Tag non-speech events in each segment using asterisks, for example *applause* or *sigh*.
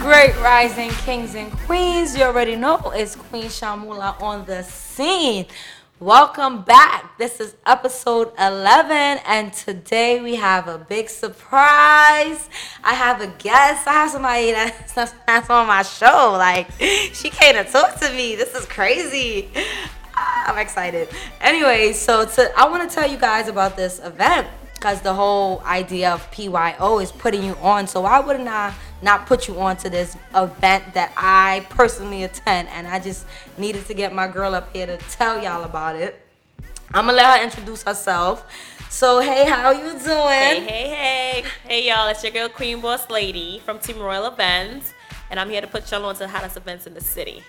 Great rising kings and queens. You already know it's Queen Shamula on the scene. Welcome back. This is episode 11, and today we have a big surprise. I have a guest. I have somebody that's, *laughs* that's on my show. Like, she came to talk to me. This is crazy. Ah, I'm excited. Anyway, so to, I want to tell you guys about this event because the whole idea of PYO is putting you on. So why wouldn't I not put you on to this event that I personally attend? And I just needed to get my girl up here to tell y'all about it. I'm gonna let her introduce herself. So hey, how you doing? Hey, hey, hey. Hey, y'all. It's your girl, Queen Boss Lady from Team Royal Events. And I'm here to put y'all on to the hottest events in the city.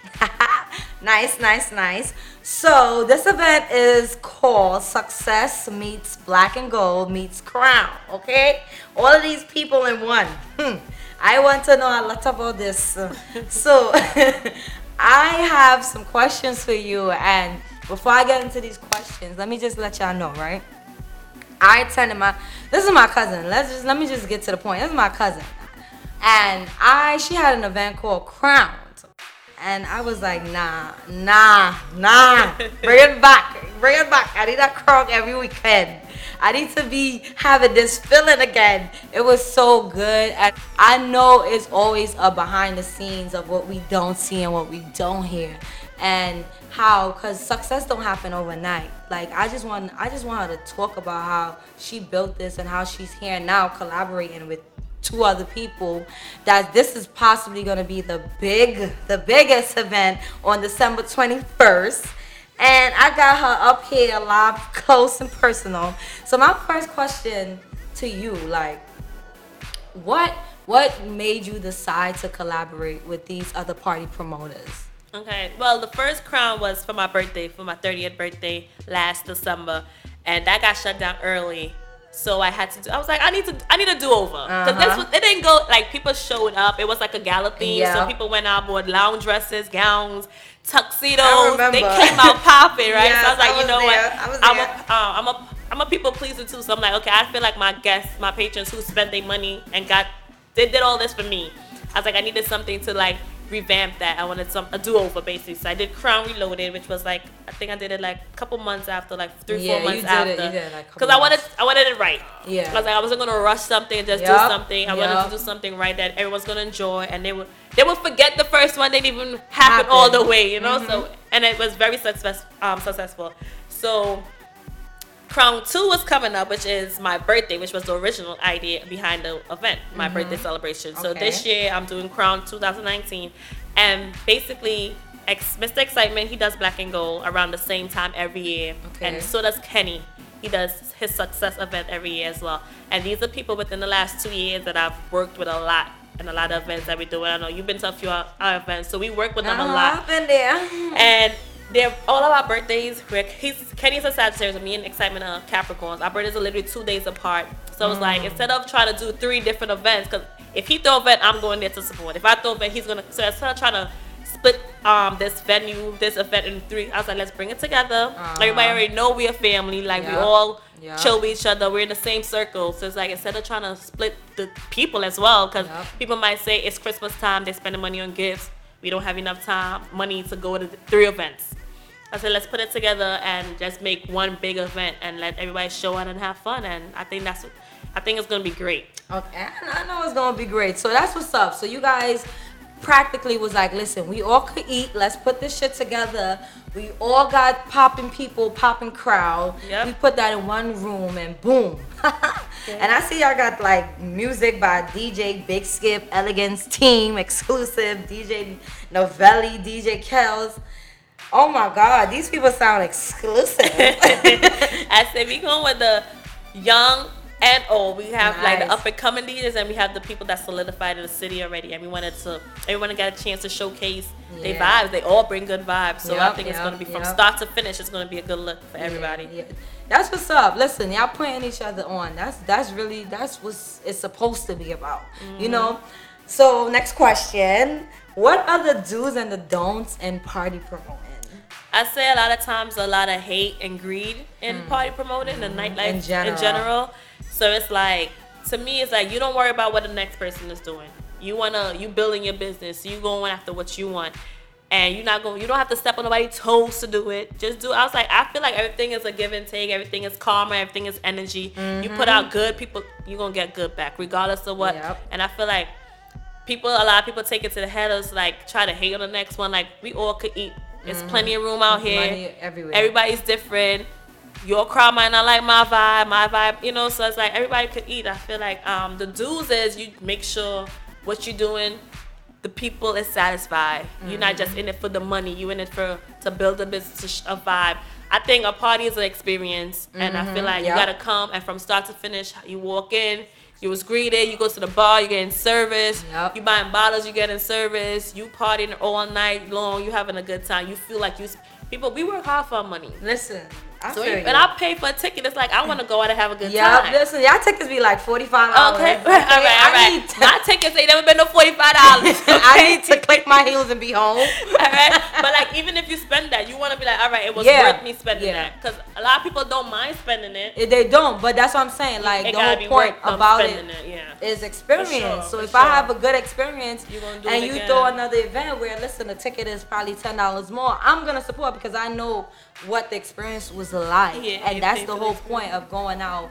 *laughs* nice, nice, nice. So this event is called Success Meets Black and Gold Meets Crown. Okay, all of these people in one. Hmm. I want to know a lot about this. so *laughs* I have some questions for you, and before I get into these questions, let me just let y'all know, right? I attended my. This is my cousin. Let's just let me just get to the point. This is my cousin, and I she had an event called Crown. And I was like, nah, nah, nah. Bring it back. Bring it back. I need that crown every weekend. I need to be having this feeling again. It was so good. And I know it's always a behind the scenes of what we don't see and what we don't hear. And how cuz success don't happen overnight. Like I just want I just want her to talk about how she built this and how she's here now collaborating with two other people that this is possibly going to be the big the biggest event on December 21st and I got her up here live *laughs* close and personal so my first question to you like what what made you decide to collaborate with these other party promoters Okay. Well, the first crown was for my birthday, for my 30th birthday last December. And that got shut down early. So I had to do. I was like, I need to. I need a do over because Uh-huh. this was. It didn't go like people showed up. It was like a gala theme, Yeah. so people went out with lounge dresses, gowns, tuxedos. They came out popping, right? Yes, so I was like, I you know there. what? I was I'm a, uh, I'm a, I'm a people pleaser too. So I'm like, okay, I feel like my guests, my patrons who spent their money and got, they did all this for me. I was like, I needed something to like revamp that. I wanted some a do over basically. So I did Crown Reloaded, which was like I think I did it like a couple months after, like three Yeah, four months after. did it, like, Because I wanted. I wanted it right. Yeah. I was like I wasn't gonna rush something and just Yup, do something. I wanted to do something right that everyone's gonna enjoy and they would they would forget the first one didn't even happen, all the way, you know. Mm-hmm. So and it was very success um successful. So Crown 2 was coming up, which is my birthday, which was the original idea behind the event, my birthday celebration. So Okay. this year I'm doing Crown 2019. And basically, Ex- Mr. Excitement, he does Black and Gold around the same time every year. Okay. And so does Kenny. He does his success event every year as well. And these are people within the last two years that I've worked with a lot and a lot of events that we do. And I know you've been to a few of our events, so we work with them a Uh-huh, lot I've been there and they're all of our birthdays. We're, he's Kenny's a Sagittarius, me and Excitement are Capricorns. Our birthdays are literally two days apart. So it's like instead of trying to do three different events, because if he throw event, I'm going there to support. If I throw event, he's gonna. So instead of trying to split um this venue, this event in three, I was like, let's bring it together. Everybody already know we're a family. Like we Uh-huh. All Yeah. chill with each other. We're in the same circle. So it's like instead of trying to split the people as well, because Yep. people might say it's Christmas time, they're spending money on gifts. We don't have enough time, money to go to three events. I said, let's put it together and just make one big event and let everybody show out and have fun. And I think that's, I think it's gonna be great. Okay, I know it's gonna be great. So that's what's up. So you guys practically was like, listen, we all could eat. Let's put this shit together. We all got popping people, popping crowd. Yep. We put that in one room and boom. *laughs* And I see y'all got like music by DJ Big Skipp, Elegance Team, *laughs* Xclusive, DJ Neville, DJ Kellz. Oh my God, these people sound exclusive. *laughs* I said we going with the young and old. We have like the up and coming DJs, and we have the people that solidified in the city already. And we wanted to, everyone got a chance to showcase their vibes. They all bring good vibes. So I Yep, think it's gonna be from yep. start to finish. It's gonna be a good look for everybody. Yeah, yeah. That's what's up. Listen, y'all putting each other on. That's that's really that's what it's supposed to be about. Mm-hmm. You know. So next question: What are the do's and the don'ts in party promoting? I say a lot of times a lot of hate and greed in party promoting and nightlife Mm. In general. in general. So it's like to me, it's like you don't worry about what the next person is doing. You wanna you building your business. You going after what you want, and you're not going. You don't have to step on nobody's toes to do it. Just do. I was like, I feel like everything is a give and take. Everything is karma. Everything is energy. You put out good, people you're gonna get good back, regardless of what. Mm-hmm. Yep. And I feel like people a lot of people take it to the head of like try to hate on the next one like we all could eat there's plenty of room out here Mm-hmm. Everywhere. everybody's different your crowd might not like my vibe my vibe you know so it's like everybody could eat i feel like um the dues is you make sure what you're doing the people is satisfied you're not just in it for the money you in it for to build a business to a vibe i think a party is an experience and i feel mm-hmm. like Yep. you gotta come and from start to finish you walk in you was greeted you go to the bar you're getting service Yep. you buying bottles you getting service you partying all night long you having a good time you feel like you people we work hard for our money Listen, I so feel if- you. and I pay for a ticket. It's like I want to go out and have a good time. yeah, time. listen, y'all tickets be like forty five dollars. Okay, *laughs* all right, all I right. to, My tickets ain't never been no forty five dollars. *laughs* I need to click my heels and be home. *laughs* all right, but like even if you spend that, you want to be like, all right, it was Yeah, worth me spending yeah. that because a lot of people don't mind spending it. Eh, They don't, but that's what I'm saying. Like It the whole point about it it. Yeah. is experience. sure, so if I have a good experience You gonna do and you again. throw another event where listen, the ticket is probably ten dollars more, I'm gonna support because I know what the experience was like, Yeah, and that's the the whole point of going out,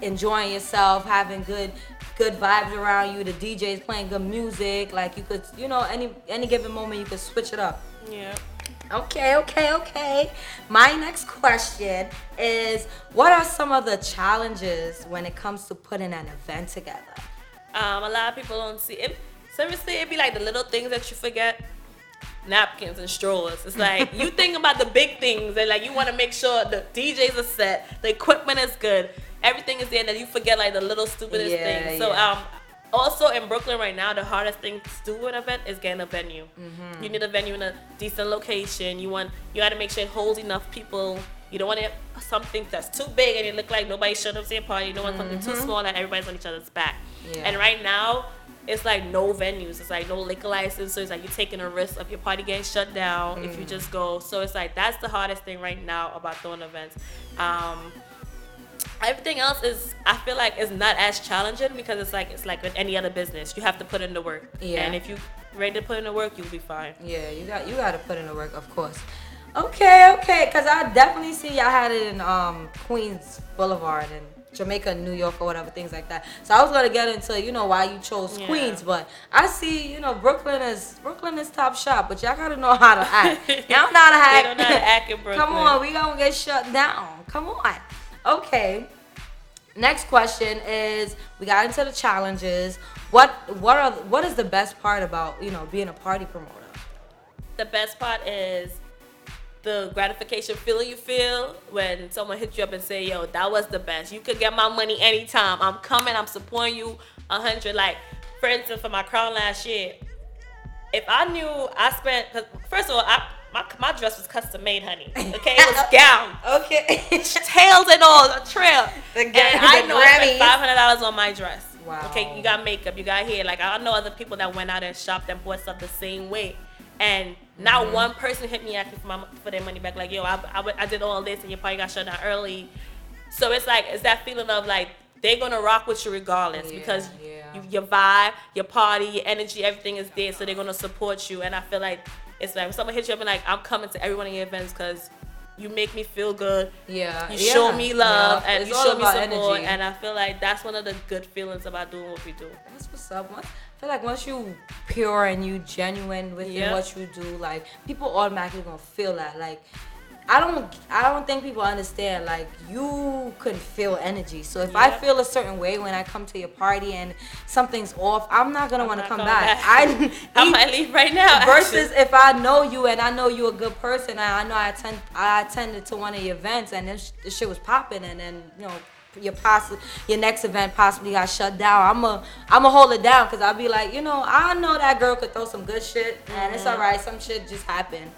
enjoying yourself, having good good vibes around you. The DJ's playing good music, like you could, you know, any any given moment you could switch it up. Yeah. Okay, okay, okay. My next question is what are some of the challenges when it comes to putting an event together? Um, a lot of people don't see it. Seriously, it'd be like the little things that you forget. Napkins and straws. It's like you think about the big things and like you want to make sure the DJs are set, the equipment is good, everything is there, and then you forget like the little stupidest Yeah, things. So yeah. um, also in Brooklyn right now, the hardest thing to do with an event is getting a venue. Mm-hmm. You need a venue in a decent location. You want you got to make sure it holds enough people. You don't want it something that's too big and it look like nobody showed up to your party. You don't want something too small and everybody's on each other's back. Mm-hmm. Yeah. And right now, it's like no venues. It's like no liquor license. So it's like you're taking a risk of your party getting shut down if you Mm. just go. So it's like that's the hardest thing right now about throwing events. Um, everything else is I feel like is not as challenging because it's like it's like with any other business. You have to put in the work. Yeah. And if you ready to put in the work, you'll be fine. Yeah, you got you got to put in the work, of course. Okay, okay, cause I definitely see y'all had it in um Queens Boulevard and Jamaica, New York, or whatever things like that. So I was gonna get into you know why you chose Yeah. Queens, but I see you know Brooklyn is Brooklyn is top shop, but y'all gotta know how to act. y'all know how to They don't know how to act in *laughs* Brooklyn. Come on, we gonna get shut down. Come on. Okay. Next question is we got into the challenges. What what are what is the best part about you know being a party promoter? the best part is the gratification feeling you feel when someone hits you up and say, "Yo, that was the best. You could get my money anytime. I'm coming. I'm supporting you a hundred. Like, for instance, for my crown last year, if I knew I spent, cause first of all, I my, my dress was custom made, honey. Okay, it was *laughs* gown, Okay. *laughs* tails and all, a trail. The and I know I spent five hundred dollars on my dress. Wow. Okay, you got makeup, you got hair. Like I know other people that went out and shopped and bought stuff the same way, and not Mm-hmm. one person hit me asking for my for their money back. Like yo, I, I, I did all this and you probably got shut down early. So it's like it's that feeling of like they're gonna rock with you regardless Yeah, because yeah. you, your vibe, your party, your energy, everything is there. So they're gonna support you. And I feel like it's like when someone hits you up and like I'm coming to every one of your events because you make me feel good. Yeah. You yeah, show me love and It's you show me support, energy. and I feel like that's one of the good feelings about doing what we do. That's what's up. I feel like once you pure and you genuine within Yeah. what you do, like people automatically gonna feel that. Like I don't, I don't think people understand. Like you can feel energy. So if I feel a certain way when I come to your party and something's off, I'm not gonna want to come back. back. I, *laughs* I might *laughs* leave right now. versus actually. if I know you and I know you're a good person and I know I attend I attended to one of your events and this, this shit was popping and then you know your possibly your next event possibly got shut down, I'm a I'm a hold it down because I'll be like, you know, I know that girl could throw some good shit, and it's Mm-hmm. alright. Some shit just happened.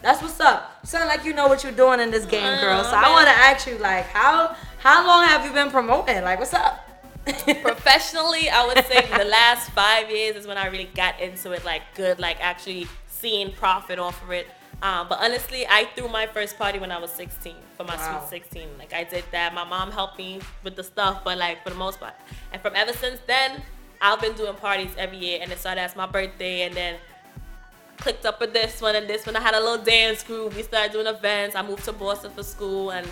That's what's up. You sound like you know what you're doing in this game, girl. So I want to ask you, like, how how long have you been promoting? Like, what's up? *laughs* Professionally, I would say the last five years is when I really got into it, like good, like actually seeing profit off of it. Um, but honestly, I threw my first party when I was 16 for my Wow. sweet 16. Like I did that. My mom helped me with the stuff, but like for the most part, and from ever since then, I've been doing parties every year, and it started as my birthday, and then clicked up with this one and this one. I had a little dance group. We started doing events. I moved to Boston for school, and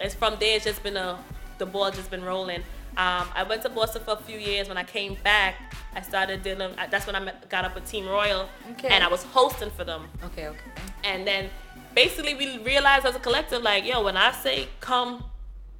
it's from there. It's just been a the ball just been rolling. Um, I went to Boston for a few years. When I came back, I started dealing. That's when I met, got up with Team Royal, Okay. and I was hosting for them. okay, okay. And then basically we realized as a collective, like, yo, when I say come,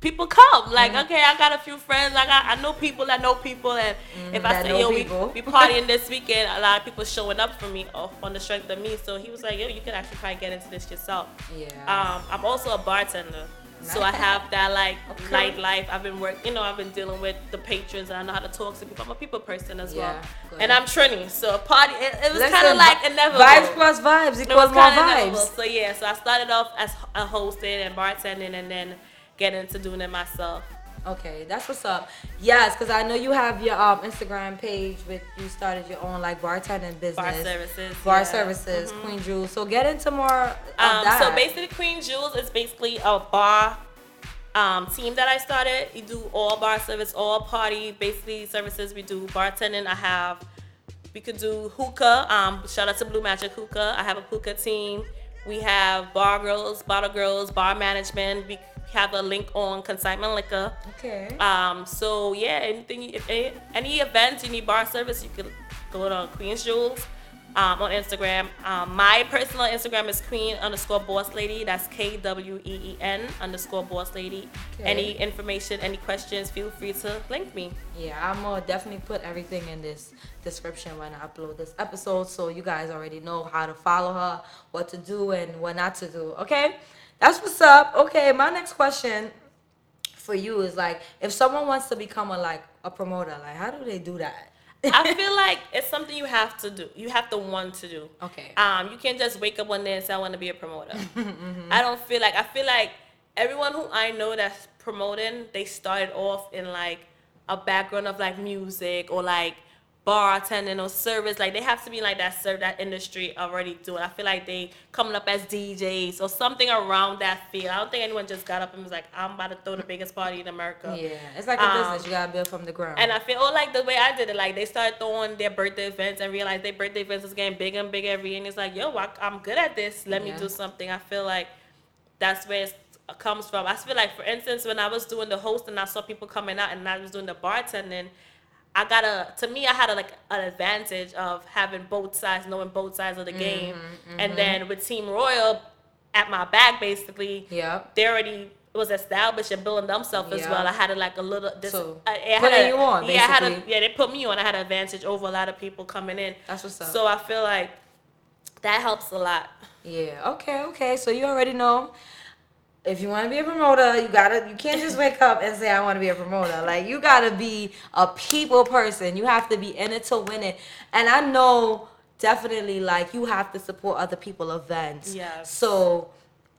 people come. Like, Mm-hmm. okay, I got a few friends. I got I know people I know people, and if I that say, yo, we, we partying *laughs* this weekend, a lot of people showing up for me off on the strength of me. So he was like, yo, you could actually probably get into this yourself. Yeah. Um, I'm also a bartender. So I have that like Okay. nightlife. I've been work, you know, I've been dealing with the patrons and I know how to talk to people. I'm a people person as well, Yeah, good. and I'm Trini. So a party, it, it was kind of like inevitable. Vibes plus vibes It equals was more of inevitable. vibes. So yeah, so I started off as a hosting and bartending, and then getting into doing it myself. Okay, that's what's up. Yes, because I know you have your um, Instagram page with you started your own like bartending business. Bar services. Bar yeah. Mm-hmm. services, Queen Jewels. So get into more of Um, that. so basically, Queen Jewels is basically a bar um, team that I started. We do all bar service, all party basically services. We do bartending. I have we could do hookah. Um, shout out to Blue Magic Hookah. I have a hookah team. We have bar girls, bottle girls, bar management. We have a link on consignment liquor. okay. Um, so yeah, anything, if any, any events you need bar service, you can go to Queen's Jewels um, on Instagram. Um, my personal Instagram is Queen underscore Boss Lady. That's K W E E N underscore Boss Lady. Okay. Any information, any questions, feel free to link me. Yeah, I'm gonna definitely put everything in this description when I upload this episode, so you guys already know how to follow her, what to do, and what not to do. Okay, that's what's up. Okay, my next question for you is like, if someone wants to become a like a promoter, like, how do they do that? I feel like it's something you have to do. You have to want to do. Okay. Um, you can't just wake up one day and say I want to be a promoter. *laughs* I don't feel like I feel like everyone who I know that's promoting, they started off in like a background of like music or like bartending or service. Like they have to be like that serve that industry already doing. I feel like they coming up as DJs or something around that field. I don't think anyone just got up and was like, I'm about to throw the biggest party in America. yeah, it's like a Um, business. You gotta build from the ground. And I feel oh, like the way I did it, like they started throwing their birthday events and realized their birthday events was getting bigger and bigger every year. And it's like, yo, I, I'm good at this. Let Yeah. me do something. I feel like that's where it comes from. I feel like, for instance, when I was doing the host and I saw people coming out and I was doing the bartending, I got a, to me, I had a, like an advantage of having both sides, knowing both sides of the mm-hmm, game. Mm-hmm. And then with Team Royal at my back, basically, Yeah, they already was established and building themselves as well. I had a, like a little this. So, I, putting a- you on, Yeah, I had a, yeah, they put me on. I had an advantage over a lot of people coming in. That's what's up. So I feel like that helps a lot. Yeah. Okay. Okay. So you already know. If you want to be a promoter, you gotta. You can't just wake up and say I want to be a promoter. Like you gotta be a people person. You have to be in it to win it. And I know definitely like you have to support other people events. Yeah. So,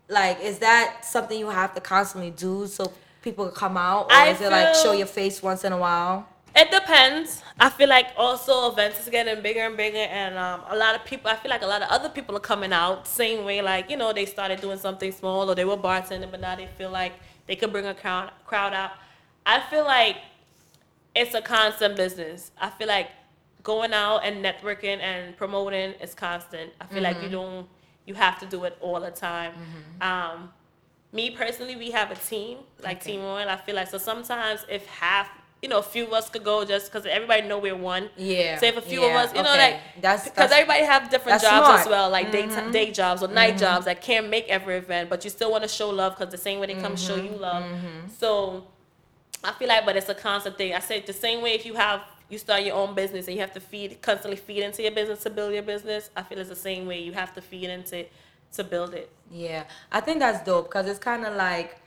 like, is that something you have to constantly do so people can come out, or I is it like show your face once in a while? It depends. I feel like also events is getting bigger and bigger, and um, a lot of people. I feel like a lot of other people are coming out same way. Like you know, they started doing something small, or they were bartending, but now they feel like they could bring a crowd crowd out. I feel like it's a constant business. I feel like going out and networking and promoting is constant. I feel like you don't. You have to do it all the time. Um, me personally, we have a team like Okay. Team Royal. I feel like so sometimes if half, you know, a few of us could go just because everybody know we're one. Yeah. So if a few yeah, of us, you know, like that's because everybody have different jobs smart. Mm-hmm. as well, like day day jobs or night jobs that can't make every event, but you still want to show love because the same way they come show Mm-hmm. you love. So I feel like, but it's a constant thing. I said the same way if you have you start your own business and you have to feed constantly feed into your business to build your business. I feel it's the same way you have to feed into it to build it. Yeah, I think that's dope because it's kind of like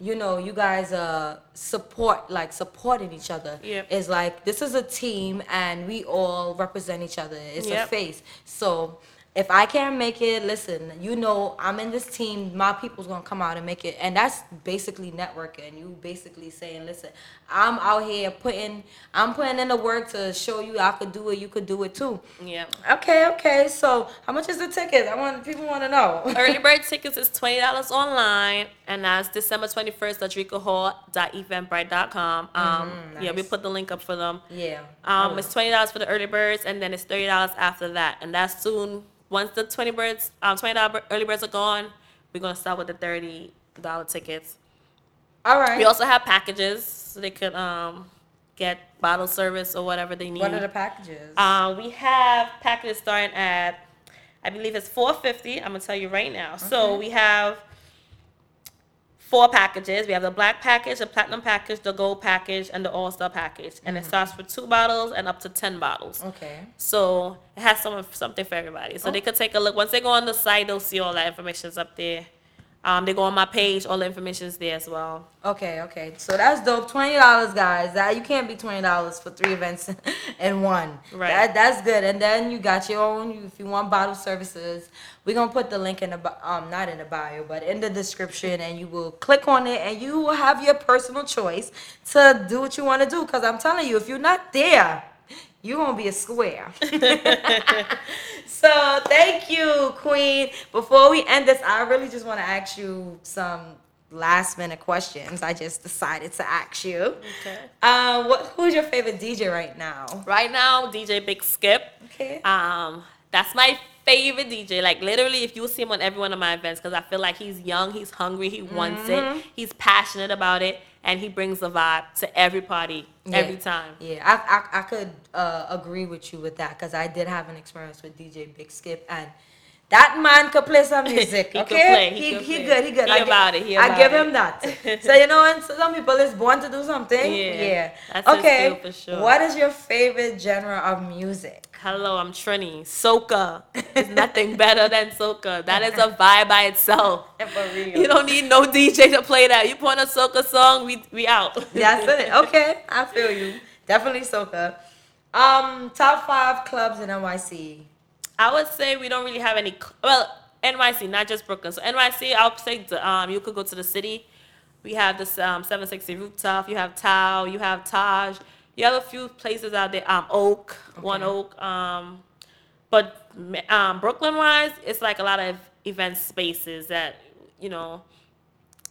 you know, you guys uh support like supporting each other. Yep. It's like this is a team and we all represent each other. It's a face. So if I can't make it, listen, you know I'm in this team, my people's gonna come out and make it. And that's basically networking. You basically saying, listen, I'm out here putting I'm putting in the work to show you I could do it, you could do it too. Yeah. Okay, okay. So how much is the ticket? I want people want to know. *laughs* Early bird tickets is twenty dollars online, and that's December twenty first at Hall.eventbrite.com. Um, yeah, we put the link up for them. yeah. Um, it's twenty dollars for the early birds, and then it's thirty dollars after that, and that's soon. Once the twenty birds, um, twenty dollar early birds are gone, we're gonna start with the thirty dollar tickets. All right. We also have packages, so they could um get bottle service or whatever they need. what are the packages? Uh, we have packages starting at, I believe it's four fifty. I'm gonna tell you right now. So we have four packages. We have the black package, the platinum package, the gold package, and the all star package. And it mm-hmm. starts for two bottles and up to ten bottles. okay. So it has some something for everybody. So they oh. could take a look. Once they go on the site, they'll see all that information's up there. Um, they go on my page, all the information's there as well. Okay, okay. So that's dope. Twenty dollars, guys. That you can't be twenty dollars for three events *laughs* in one. Right. That that's good. And then you got your own. If you want bottle services, we're gonna put the link in the um not in the bio, but in the description, and you will click on it, and you will have your personal choice to do what you want to do. Cause I'm telling you, if you're not there, you're gonna be a square. *laughs* *laughs* so thank you, Queen. Before we end this, I really just want to ask you some last minute questions. I just decided to ask you. Okay. Uh, what who's your favorite DJ right now? Right now, DJ Big Skipp. Okay. Um, that's my favorite DJ. Like literally, if you see him on every one of my events, because I feel like he's young, he's hungry, he wants Mm-hmm. it, he's passionate about it, and he brings the vibe to every party every time. Yeah, I I, I could uh, agree with you with that because I did have an experience with DJ Big Skipp and. That man could play some *laughs* music, He could okay? play, he he, he good, he good. He I about it, he I give it. him that. *laughs* so you know, and so some people is born to do something. Yeah, Yeah. okay. sure. What is your favorite genre of music? Hello, I'm Trini. Soca is nothing *laughs* better than soca. That is a vibe by itself. For real. You don't need no DJ to play that. You put on a soca song, we we out. That's it. Okay, I feel you. Definitely soca. Um, top five clubs in NYC. I would say we don't really have any. Well, NYC, not just Brooklyn. So NYC, I'll say the, um, you could go to the city. We have this um, 760 rooftop. You have Tao. You have Taj. You have a few places out there. Um, Oak, One Oak. Um, but um, Brooklyn wise, it's like a lot of event spaces that you know.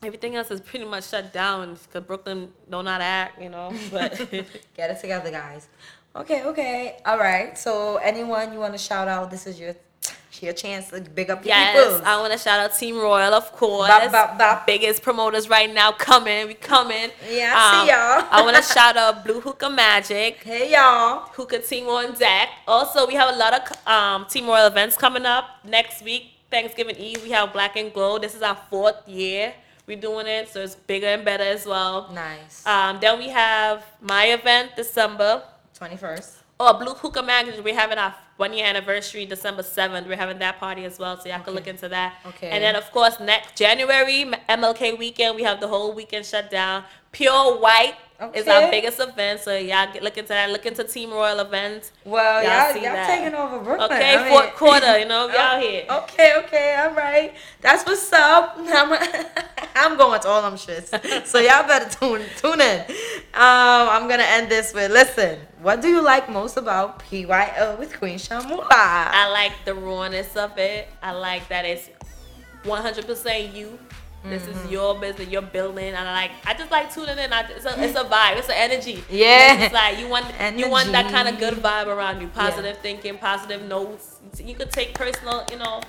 Everything else is pretty much shut down because Brooklyn don't to act, you know. But *laughs* Get it together, guys. Okay, okay. All right. So, anyone you want to shout out? This is your your chance to big up your Yes, peoples. I want to shout out Team Royal, of course. Bop, bop, bop. Biggest promoters right now coming. We coming. Yeah, I see y'all. I want to *laughs* shout out Blue Hookah Magic. Hey, y'all. Hookah Team on deck. Also, we have a lot of um, Team Royal events coming up next week. Thanksgiving Eve, we have Black and Glow. This is our fourth year we're doing it, so it's bigger and better as well. Nice. Um, then we have my event, December. 21st. Oh, Blue Hookah Magazine. We're having our one year anniversary, December 7th. We're having that party as well, so y'all can look into that. Okay. And then, of course, next January, MLK weekend, we have the whole weekend shut down. Pure White is our biggest event, so y'all get, look into that. Look into Team Royal events. Well, Y'all y'all, see y'all, taking over Brooklyn. Okay, I mean- fourth quarter, you know, *laughs* y'all oh, here. Okay, okay, all right. That's what's up. *laughs* I'm, I'm going to all them shits. *laughs* So y'all better tune tune in. Um, I'm gonna end this with listen. What do you like most about PYO with Queen Shamula? I like the rawness of it. I like that it's 100% you. This Mm-hmm. is your business, your building, and I like. I just like tuning in. I, it's a, it's a *laughs* vibe. It's an energy. Yeah. It's like you want you want that kind of good vibe around you. Positive thinking, positive notes. You could take personal, you know,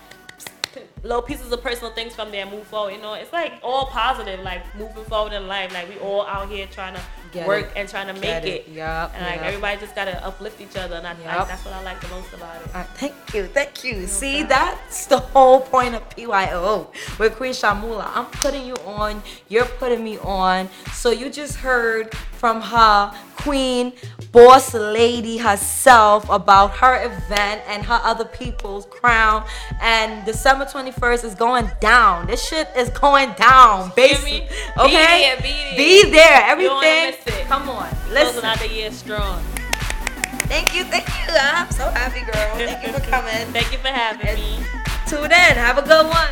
little pieces of personal things from there and move forward. You know, it's like all positive, like moving forward in life. Like we all out here trying to Get work it. and trying to make Get it. it. Yup, And like yup. everybody just gotta uplift each other, and I, I- that's what I like the most about it. Right, thank you, thank you. See, that's the whole point of PYO with Queen Shamula. I'm putting you on, you're putting me on. So you just heard from her queen, boss lady herself about her event and her other people's crown. And December 21st is going down. This shit is going down, baby. me? Be Okay? there, be there. Be there. Everything. miss it. Come on. Closing Listen. out the year strong. Thank you. Thank you. I'm so happy, girl. Thank you for coming. *laughs* Thank you for having me. Tune in. Have a good one.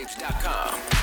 mixtapes.com.